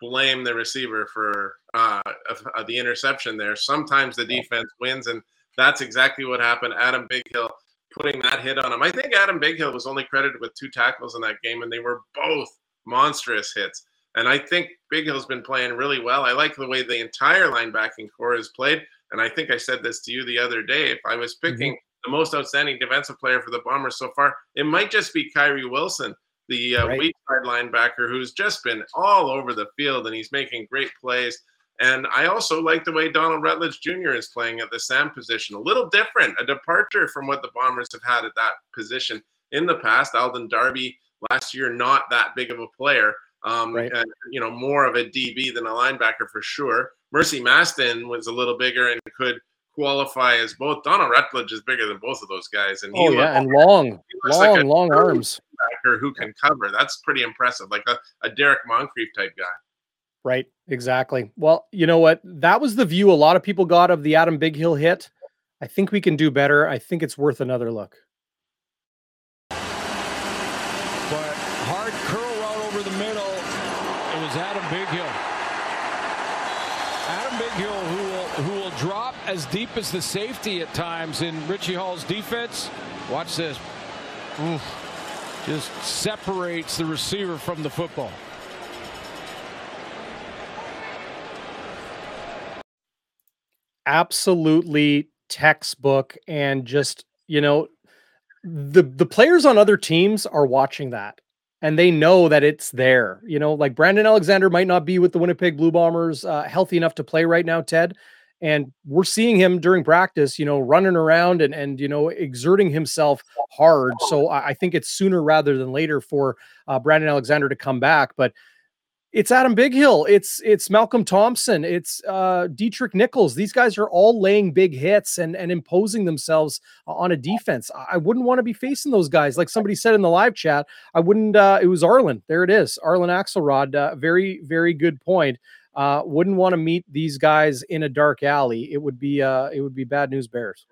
blame the receiver for uh, uh, the interception there. Sometimes the defense wins, and that's exactly what happened. Adam Bighill putting that hit on him. I think Adam Bighill was only credited with two tackles in that game, and they were both monstrous hits. And I think Bighill's been playing really well. I like the way the entire linebacking corps has played. And I think I said this to you the other day. If I was picking mm-hmm the most outstanding defensive player for the Bombers so far, it might just be Kyrie Wilson, the uh, right. weak side linebacker, who's just been all over the field and he's making great plays. And I also like the way Donald Rutledge Jr. is playing at the Sam position. A little different, a departure from what the Bombers have had at that position. in the past. Alden Darby last year, not that big of a player. Um, right. and, you know, more of a DB than a linebacker for sure. Mercy Maston was a little bigger and could qualify as both. Donald Rutledge is bigger than both of those guys, and he oh yeah, and long, long, like long arms. Who can cover? That's pretty impressive, like a, a Derrick Moncrief type guy. Right, exactly. Well, you know what? That was the view a lot of people got of the Adam Bighill hit. I think we can do better. I think it's worth another look. But hard curl route over the middle. It was Adam Bighill. Adam Bighill, who will who will drop as deep as the safety at times in Richie Hall's defense. Watch this. Oof. Just separates the receiver from the football. absolutely textbook and just you know the the players on other teams are watching that and they know that it's there you know like brandon alexander might not be with the winnipeg blue bombers uh, healthy enough to play right now ted and we're seeing him during practice you know running around and and you know exerting himself hard so i, I think it's sooner rather than later for uh, brandon alexander to come back but it's Adam Bighill. it's it's Malcolm Thompson, it's uh, Deatrick Nichols. These guys are all laying big hits and and imposing themselves on a defense. I wouldn't want to be facing those guys. Like somebody said in the live chat, I wouldn't. Uh, it was Arlen. There it is, Arlen Axelrod. Uh, very very good point. Uh, wouldn't want to meet these guys in a dark alley. It would be uh, it would be bad news bears.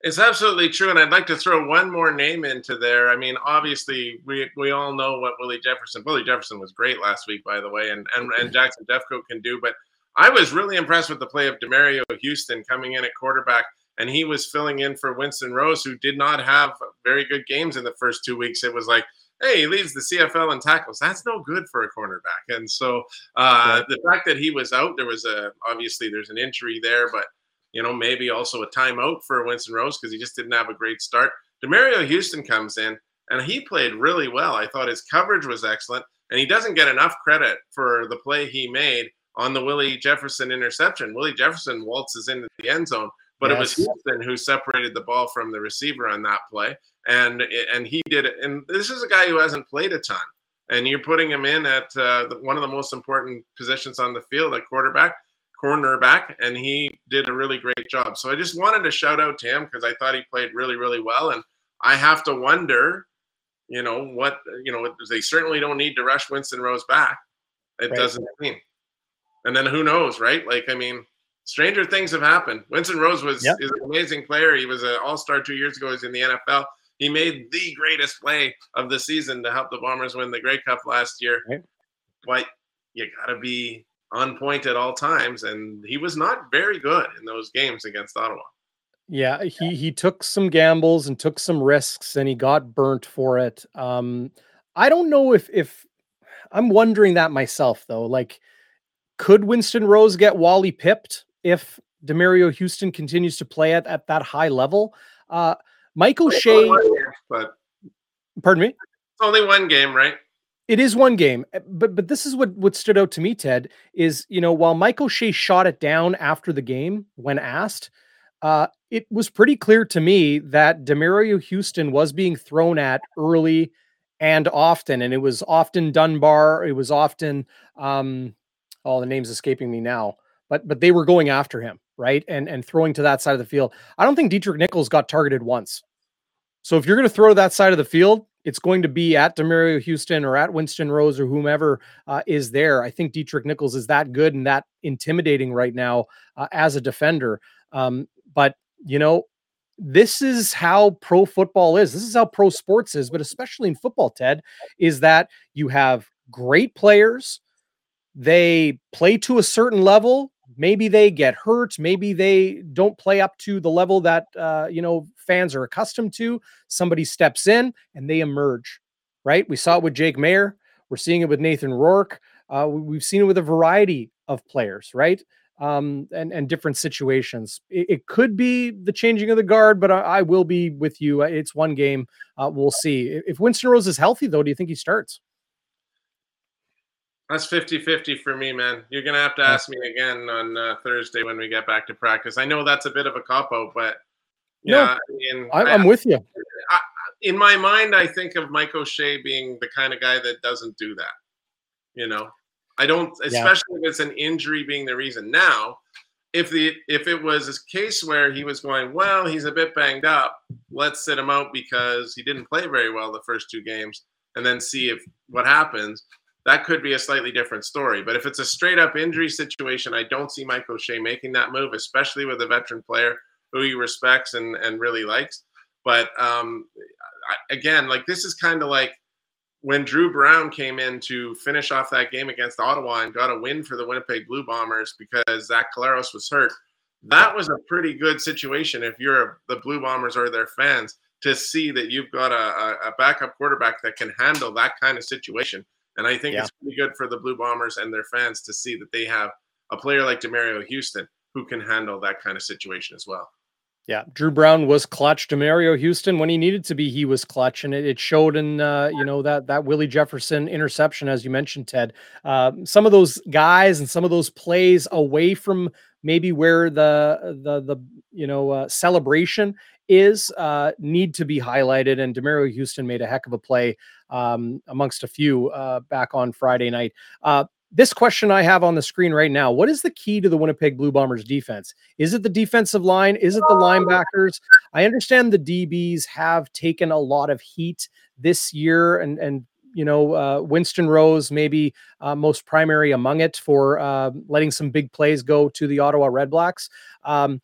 It's absolutely true, and I'd like to throw one more name into there. I mean, obviously, we we all know what Willie Jefferson. Willie Jefferson was great last week, by the way, and and, and Jackson Jeffcoat can do. But I was really impressed with the play of Demerio Houston coming in at quarterback, and he was filling in for Winston Rose, who did not have very good games in the first two weeks. It was like, hey, he leads the CFL in tackles. That's no good for a cornerback. And so uh, the fact that he was out, there was a obviously there's an injury there, but you know, maybe also a timeout for Winston Rose because he just didn't have a great start. Demerio Houston comes in and he played really well. I thought his coverage was excellent, and he doesn't get enough credit for the play he made on the Willie Jefferson interception. Willie Jefferson waltzes into the end zone, but yes. it was Houston who separated the ball from the receiver on that play, and and he did it. And this is a guy who hasn't played a ton, and you're putting him in at uh, one of the most important positions on the field at quarterback cornerback, and he did a really great job. So I just wanted to shout out to him because I thought he played really, really well. And I have to wonder, you know, what you know, they certainly don't need to rush Winston Rose back. It right. doesn't mean. And then who knows, right? Like, I mean, stranger things have happened. Winston Rose was yep. is an amazing player. He was an all-star two years ago. He's in the NFL. He made the greatest play of the season to help the Bombers win the Grey Cup last year. Right. But you gotta be on point at all times, and he was not very good in those games against Ottawa. Yeah, he he took some gambles and took some risks, and he got burnt for it. Um, I don't know if if I'm wondering that myself though. Like, could Winston Rose get Wally pipped if Demerio Houston continues to play at, at that high level? Uh, Mike O'Shea, but pardon me, it's only one game, right? It is one game, eh, but but this is what what stood out to me, Ted, is you know while Mike O'Shea shot it down after the game when asked, uh, it was pretty clear to me that Demario Houston was being thrown at early and often, and it was often Dunbar, it was often um, all oh, the names escaping me now, but but they were going after him, right, and and throwing to that side of the field. I don't think Deatrick Nichols got targeted once. So if you're going to throw that side of the field, it's going to be at Demerio Houston or at Winston Rose or whomever uh, is there. I think Deatrick Nichols is that good and that intimidating right now uh, as a defender. Um, but you know, this is how pro football is. This is how pro sports is, but especially in football, Ted, is that you have great players. They play to a certain level maybe they get hurt maybe they don't play up to the level that uh, you know fans are accustomed to. Somebody steps in and they emerge right? We saw it with jake maier. We're seeing it with nathan rourke. Uh, we've seen it with a variety of players right? Um, and and different situations. It, it, could be the changing of the guard but i, I will be with you. It's one game. Uh, we'll see. If winston rose is healthy though do you think he starts that's 50 50 for me, man. You're going to have to ask me again on uh, Thursday when we get back to practice. I know that's a bit of a cop out, but yeah, no, I mean, am with you. I, in my mind, I think of Mike O'Shea being the kind of guy that doesn't do that. You know, I don't, especially yeah. if it's an injury being the reason. Now, if the if it was a case where he was going, well, he's a bit banged up, let's sit him out because he didn't play very well the first two games, and then see if what happens. That could be a slightly different story. But if it's a straight up injury situation, I don't see Mike O'Shea making that move, especially with a veteran player who he respects and, and really likes. But um, again, like this is kind of like when Dru Brown came in to finish off that game against Ottawa and got a win for the Winnipeg Blue Bombers because Zach Collaros was hurt. That was a pretty good situation if you're the Blue Bombers or their fans to see that you've got a, a backup quarterback that can handle that kind of situation. And I think yeah. it's pretty good for the Blue Bombers and their fans to see that they have a player like Demerio Houston who can handle that kind of situation as well. Yeah, Dru Brown was clutch. Demerio Houston, when he needed to be, he was clutch, and it, it showed in uh, you know that that Willie Jefferson interception, as you mentioned, Ted. Uh, some of those guys and some of those plays away from maybe where the the the you know uh, celebration is uh, need to be highlighted. And Demerio Houston made a heck of a play um, amongst a few uh, back on Friday night. Uh, this question I have on the screen right now what is the key to the Winnipeg Blue Bombers defense? Is it the defensive line? Is it the linebackers? I understand the DBs have taken a lot of heat this year, and, and you know, uh, Winston Rose, maybe uh, most primary among it for uh, letting some big plays go to the Ottawa Redblacks. Um,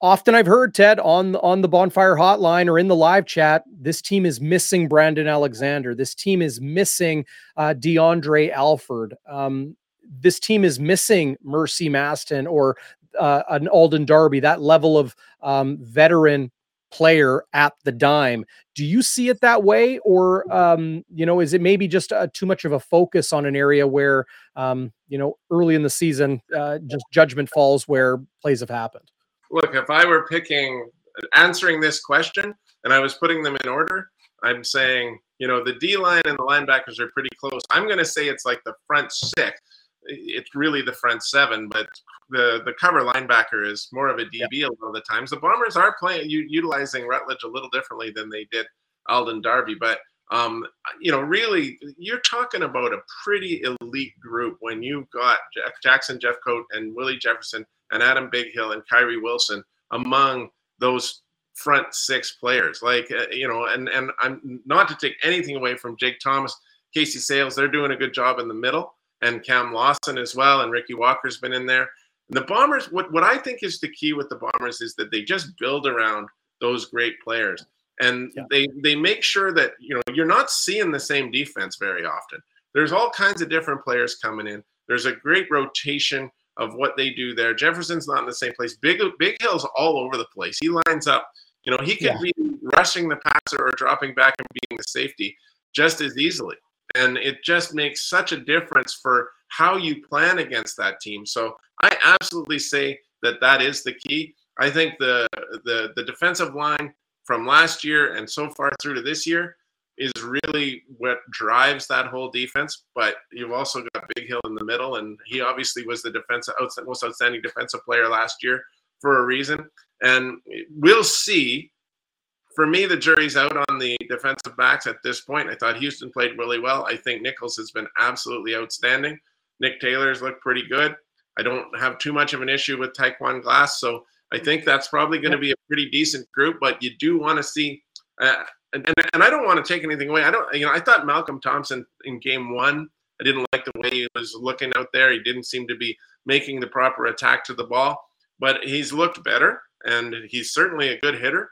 often I've heard Ted on on the bonfire hotline or in the live chat, this team is missing Brandon Alexander. This team is missing uh, DeAndre Alford. Um, this team is missing Mercy Maston or uh, an Alden Darby. That level of um, veteran player at the dime. Do you see it that way, or um, you know, is it maybe just uh, too much of a focus on an area where um, you know early in the season, uh, just judgment falls where plays have happened? Look, if I were picking, answering this question and I was putting them in order, I'm saying, you know, the D line and the linebackers are pretty close. I'm going to say it's like the front six. It's really the front seven, but the the cover linebacker is more of a DB yeah. a lot of the times. The Bombers are playing utilizing Rutledge a little differently than they did Alden Darby, but um, you know, really, you're talking about a pretty elite group when you've got Jackson Jeffcoat and Willie Jefferson and Adam Bighill and Kyrie Wilson among those front six players. Like uh, you know, and and I'm not to take anything away from Jake Thomas, Casey Sayles. They're doing a good job in the middle, and Cam Lawson as well, and Ricky Walker's been in there. And The Bombers, what what I think is the key with the Bombers is that they just build around those great players, and yeah. they they make sure that you know you're not seeing the same defense very often. There's all kinds of different players coming in. There's a great rotation of what they do there. Jefferson's not in the same place. Big Bighill's all over the place. He lines up. You know, he could yeah. be rushing the passer or dropping back and being the safety just as easily. And it just makes such a difference for how you plan against that team. So I absolutely say that that is the key. I think the the the defensive line from last year and so far through to this year is really what drives that whole defense. But you've also got Bighill in the middle, and he obviously was the defensive most outstanding defensive player last year for a reason. And we'll see. For me, the jury's out on the defensive backs at this point. I thought Houston played really well. I think Nichols has been absolutely outstanding. Nick Taylor's looked pretty good. I don't have too much of an issue with Tyquwan Glass, so I think that's probably going to be a pretty decent group. But you do want to see uh, and, and, and I don't want to take anything away. I don't, you know, I thought Malcolm Thompson in game one, I didn't like the way he was looking out there. He didn't seem to be making the proper attack to the ball, but he's looked better and he's certainly a good hitter.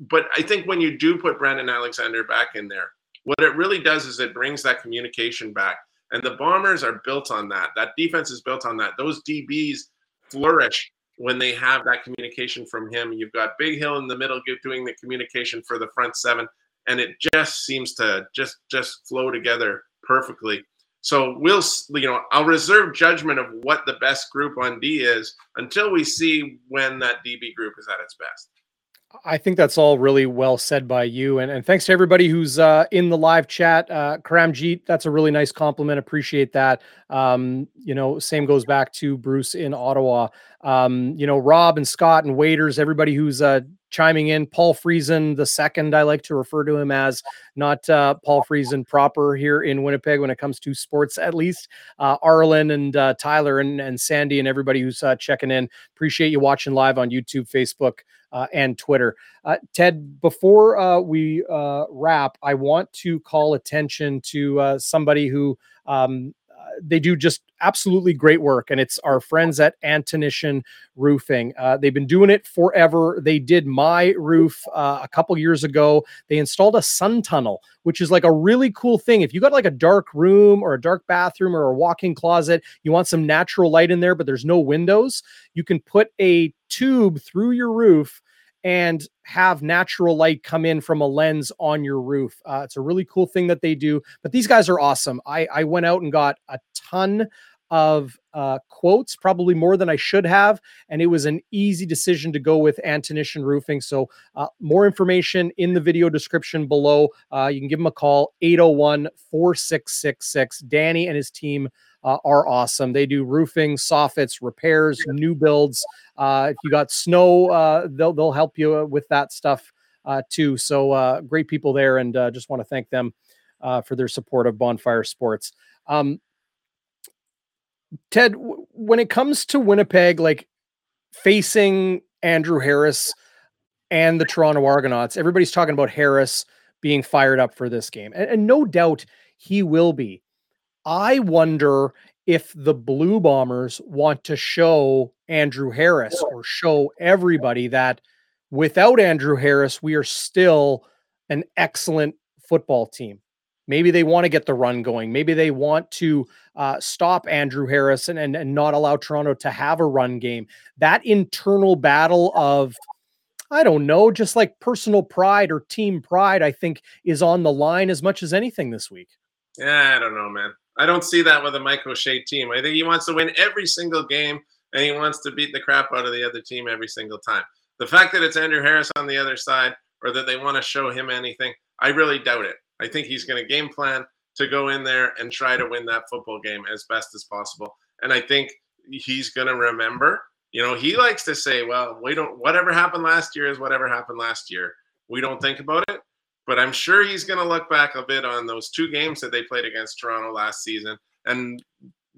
But I think when you do put Brandon Alexander back in there, what it really does is it brings that communication back. And the Bombers are built on that. That defense is built on that. Those DBs flourish when they have that communication from him. You've got Bighill in the middle doing the communication for the front seven, and it just seems to just just flow together perfectly. So we'll, you know, I'll reserve judgment of what the best group on D is until we see when that DB group is at its best. I think that's all really well said by you. And, and thanks to everybody who's uh, in the live chat. Uh, Karamjeet, that's a really nice compliment. Appreciate that. Um, you know, same goes back to Bruce in Ottawa. Um, you know, Rob and Scott and waiters, everybody who's uh, chiming in. Paul Friesen, the second, I like to refer to him as, not uh, Paul Friesen proper here in Winnipeg when it comes to sports, at least. Uh, Arlen and uh, Tyler and, and Sandy and everybody who's uh, checking in. Appreciate you watching live on YouTube, Facebook and Twitter. Uh, Ted, before uh, we uh, wrap, I want to call attention to uh, somebody who um, uh, they do just absolutely great work, and it's our friends at Antonition Roofing. Uh, they've been doing it forever. They did my roof uh, a couple years ago. They installed a sun tunnel, which is like a really cool thing. If you got like a dark room or a dark bathroom or a walk-in closet, you want some natural light in there, but there's no windows, you can put a tube through your roof and have natural light come in from a lens on your roof. Uh, it's a really cool thing that they do. But these guys are awesome. I, I went out and got a ton of uh, quotes, probably more than I should have. And it was an easy decision to go with Antonition Roofing. So, uh, more information in the video description below. Uh, you can give them a call 801 4666. Danny and his team uh, are awesome. They do roofing, soffits, repairs, new builds. Uh, if you got snow, uh, they'll they'll help you uh, with that stuff uh, too. So uh, great people there, and just want to thank them for their support of Bonfire Sports. Um, Ted, w- when it comes to Winnipeg, like facing Andrew Harris and the Toronto Argonauts, everybody's talking about Harris being fired up for this game, and, and no doubt he will be. I wonder if the Blue Bombers want to show Andrew Harris or show everybody that without Andrew Harris, we are still an excellent football team. Maybe they want to get the run going. Maybe they want to uh, stop Andrew Harris and, and, and not allow Toronto to have a run game. That internal battle of, I don't know, just like personal pride or team pride, I think is on the line as much as anything this week. Yeah, I don't know, man. I don't see that with a Mike O'Shea team. I think he wants to win every single game and he wants to beat the crap out of the other team every single time. The fact that it's Andrew Harris on the other side or that they want to show him anything, I really doubt it. I think he's going to game plan to go in there and try to win that football game as best as possible. And I think he's going to remember, you know, he likes to say, well, we don't, whatever happened last year is whatever happened last year. We don't think about it. But I'm sure he's going to look back a bit on those two games that they played against Toronto last season. And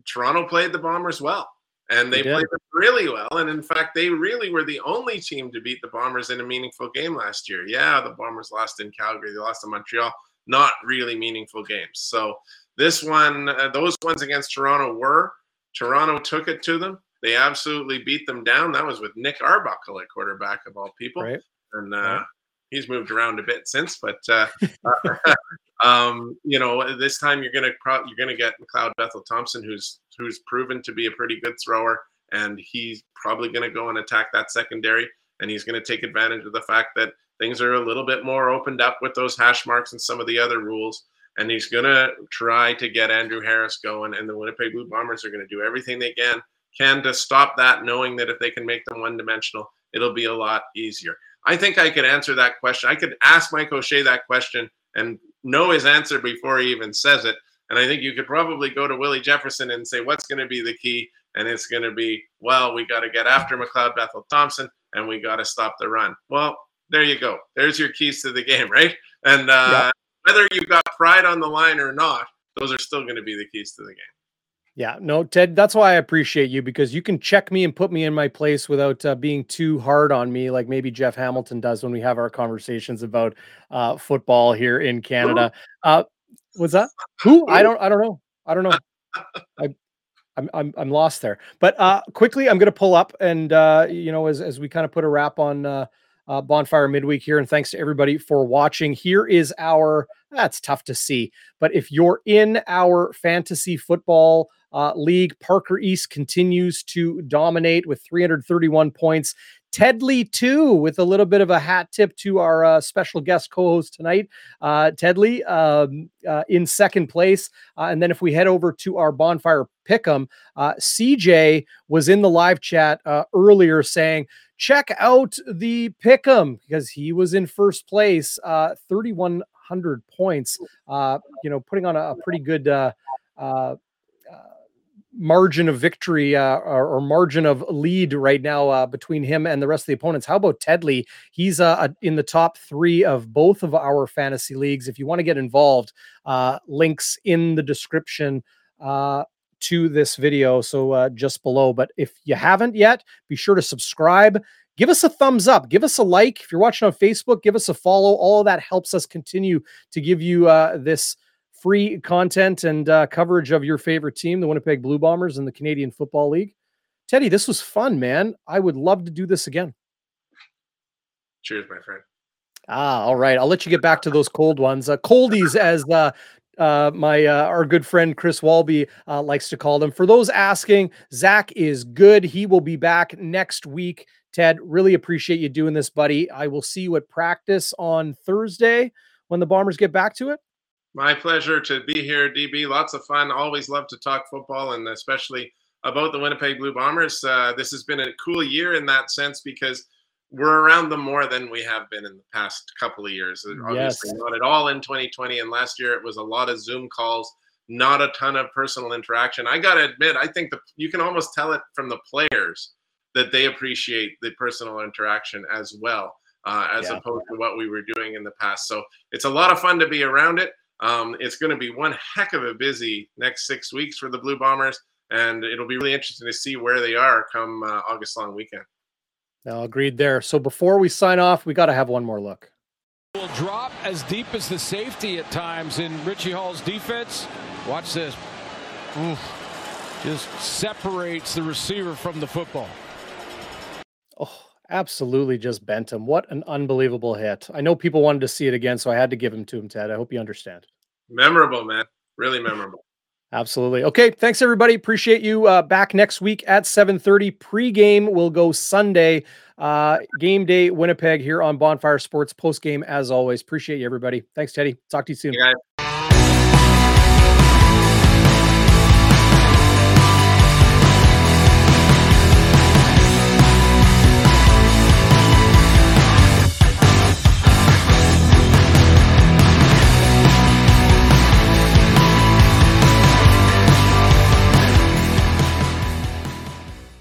Toronto played the Bombers well. And they, they played them really well. And in fact, they really were the only team to beat the Bombers in a meaningful game last year. Yeah, the Bombers lost in Calgary, they lost in Montreal. Not really meaningful games. So this one, uh, those ones against Toronto were. Toronto took it to them. They absolutely beat them down. That was with Nick Arbuckle at quarterback of all people. Right. And uh, he's moved around a bit since, but uh, um, you know, this time you're gonna pro- you're gonna get McLeod Bethel Thompson, who's who's proven to be a pretty good thrower, and he's probably gonna go and attack that secondary, and he's gonna take advantage of the fact that things are a little bit more opened up with those hash marks and some of the other rules. And he's gonna try to get Andrew Harris going, and the Winnipeg Blue Bombers are gonna do everything they can can to stop that, knowing that if they can make them one dimensional, it'll be a lot easier. I think I could answer that question. I could ask Mike O'Shea that question and know his answer before he even says it. And I think you could probably go to Willie Jefferson and say, what's going to be the key? And it's going to be, well, we got to get after McLeod Bethel Thompson and we got to stop the run. Well, there you go. There's your keys to the game, right? And uh, yeah. whether you've got pride on the line or not, those are still going to be the keys to the game. Yeah, no, Ted, that's why I appreciate you because you can check me and put me in my place without uh, being too hard on me, like maybe Jeff Hamilton does when we have our conversations about uh, football here in Canada. Uh, what's that? Who? I don't. I don't know. I don't know. I, I'm, I'm I'm lost there. But uh, quickly, I'm going to pull up and uh, you know as as we kind of put a wrap on uh, uh, bonfire midweek here, and thanks to everybody for watching. Here is our. That's tough to see, but if you're in our fantasy football uh, league. Parker East continues to dominate with 331 points. Tedley too, with a little bit of a hat tip to our uh, special guest co-host tonight, uh, Tedley, um, uh, in second place. Uh, and then if we head over to our bonfire pick'em, uh, CJ was in the live chat earlier saying check out the pick'em because he was in first place, uh, 3,100 points. Uh, you know, putting on a, a pretty good uh, uh, margin of victory uh, or, or, margin of lead right now uh, between him and the rest of the opponents. How about Tedley? He's uh, in the top three of both of our fantasy leagues. If you want to get involved, uh, links in the description uh, to this video. So uh, just below. But if you haven't yet, be sure to subscribe. Give us a thumbs up. Give us a like. If you're watching on Facebook, give us a follow. All of that helps us continue to give you this free content and uh, coverage of your favorite team, the Winnipeg Blue Bombers and the Canadian Football League. Teddy, this was fun, man. I would love to do this again. Cheers, my friend. Ah, all right. I'll let you get back to those cold ones. Uh, coldies, as uh, uh, my uh, our good friend Chris Walby uh, likes to call them. For those asking, Zach is good. He will be back next week. Ted, really appreciate you doing this, buddy. I will see you at practice on Thursday when the Bombers get back to it. My pleasure to be here, DB. Lots of fun. Always love to talk football and especially about the Winnipeg Blue Bombers. Uh, this has been a cool year in that sense because we're around them more than we have been in the past couple of years. Obviously, yes. not at all in 2020. And last year it was a lot of Zoom calls, not a ton of personal interaction. I got to admit, I think the, you can almost tell it from the players that they appreciate the personal interaction as well. Uh, as yeah. opposed to what we were doing in the past. So it's a lot of fun to be around it. Um, it's going to be one heck of a busy next six weeks for the Blue Bombers, and it'll be really interesting to see where they are come uh, August long weekend. Now, agreed there. So before we sign off, we got to have one more look. Will drop as deep as the safety at times in Richie Hall's defense. Watch this. Oof. Just separates the receiver from the football. Oh, absolutely just bent him. What an unbelievable hit. I know people wanted to see it again, so I had to give him to him, Ted. I hope you understand. Memorable, man. Really memorable. Absolutely. Okay. Thanks, everybody. Appreciate you. Uh, back next week at 7.30. Pre-game will go Sunday. Uh, game day, Winnipeg here on Bonfire Sports. Post-game, as always. Appreciate you, everybody. Thanks, Teddy. Talk to you soon.